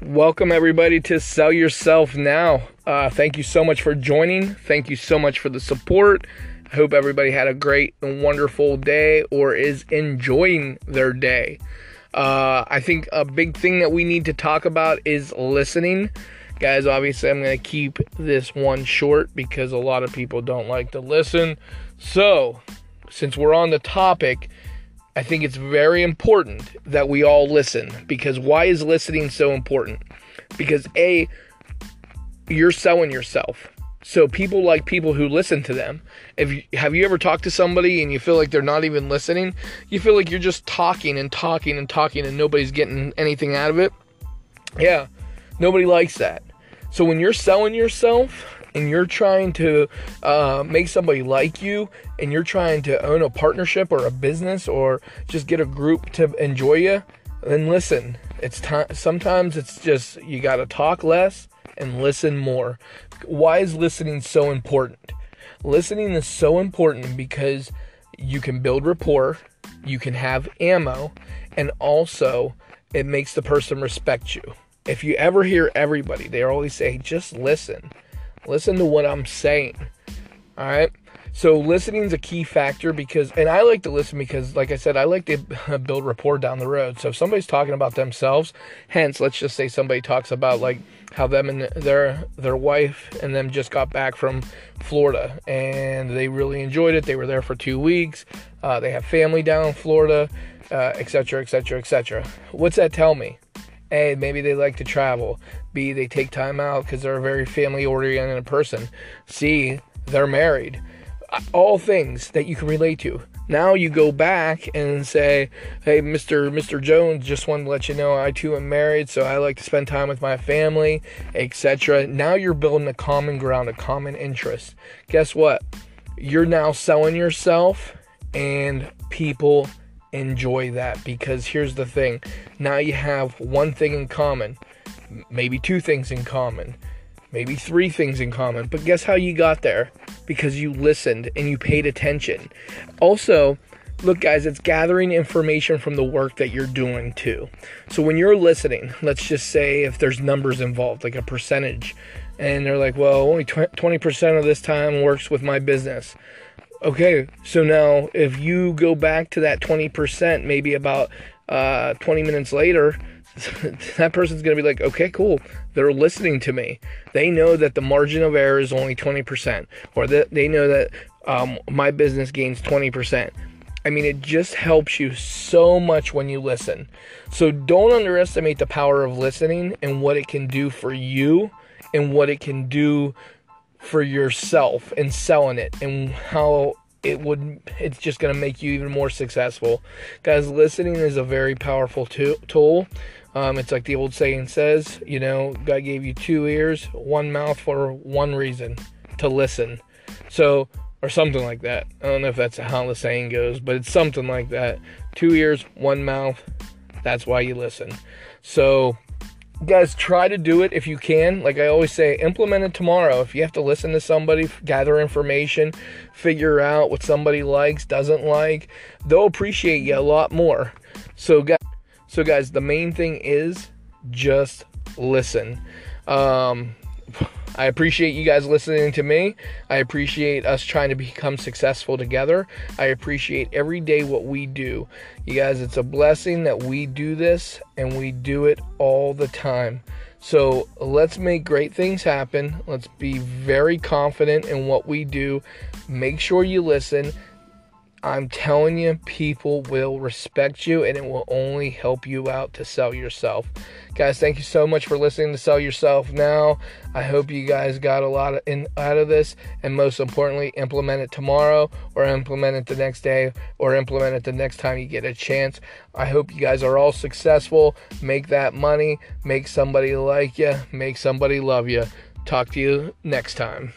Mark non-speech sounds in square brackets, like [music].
Welcome, everybody, to Sell Yourself Now. Uh, thank you so much for joining. Thank you so much for the support. I hope everybody had a great and wonderful day or is enjoying their day. Uh, I think a big thing that we need to talk about is listening. Guys, obviously, I'm going to keep this one short because a lot of people don't like to listen. So, since we're on the topic, I think it's very important that we all listen because why is listening so important? Because A, you're selling yourself. So people like people who listen to them. If you, have you ever talked to somebody and you feel like they're not even listening? You feel like you're just talking and talking and talking and nobody's getting anything out of it? Yeah. Nobody likes that. So when you're selling yourself, and you're trying to uh, make somebody like you and you're trying to own a partnership or a business or just get a group to enjoy you, then listen. It's time. Sometimes it's just you got to talk less and listen more. Why is listening so important? Listening is so important because you can build rapport, you can have ammo, and also it makes the person respect you. If you ever hear everybody, they always say, just listen. Listen to what I'm saying. All right. So listening is a key factor because, and I like to listen because, like I said, I like to [laughs] build rapport down the road. So if somebody's talking about themselves, hence, let's just say somebody talks about like how them and their their wife and them just got back from Florida and they really enjoyed it. They were there for two weeks. Uh, they have family down in Florida, etc., etc., etc. What's that tell me? A, maybe they like to travel. B, they take time out because they're a very family oriented person. C, they're married. All things that you can relate to. Now you go back and say, "Hey, Mr. Mr. Jones, just wanted to let you know I too am married, so I like to spend time with my family, etc." Now you're building a common ground, a common interest. Guess what? You're now selling yourself and people enjoy that because here's the thing now you have one thing in common, maybe two things in common, maybe three things in common. But guess how you got there? Because you listened and you paid attention. Also, look, guys, it's gathering information from the work that you're doing too. So when you're listening, let's just say if there's numbers involved, like a percentage, and they're like, well, only 20% of this time works with my business. Okay, so now if you go back to that 20%, maybe about uh, 20 minutes later, [laughs] that person's going to be like, okay, cool. They're listening to me. They know that the margin of error is only 20%, or that they know that um, my business gains 20%. I mean, it just helps you so much when you listen. So don't underestimate the power of listening and what it can do for you and what it can do for yourself and selling it and how it would it's just going to make you even more successful. Guys listening is a very powerful tool. Um, it's like the old saying says you know god gave you two ears one mouth for one reason to listen. So or something like that. I don't know if that's how the saying goes but it's something like that. Two ears one mouth that's why you listen. So guys try to do it if you can. Like i always say implement it tomorrow. If you have to listen to somebody gather information figure out what somebody likes doesn't like they'll appreciate you a lot more. So guys so guys the main thing is just listen. Um I appreciate you guys listening to me. I appreciate us trying to become successful together. I appreciate every day what we do. You guys, it's a blessing that we do this and we do it all the time. So let's make great things happen. Let's be very confident in what we do. Make sure you listen. I'm telling you, people will respect you and it will only help you out to sell yourself. Guys, thank you so much for listening to Sell Yourself Now. I hope you guys got a lot in, out of this and most importantly, implement it tomorrow or implement it the next day or implement it the next time you get a chance. I hope you guys are all successful. Make that money, make somebody like you, make somebody love you. Talk to you next time.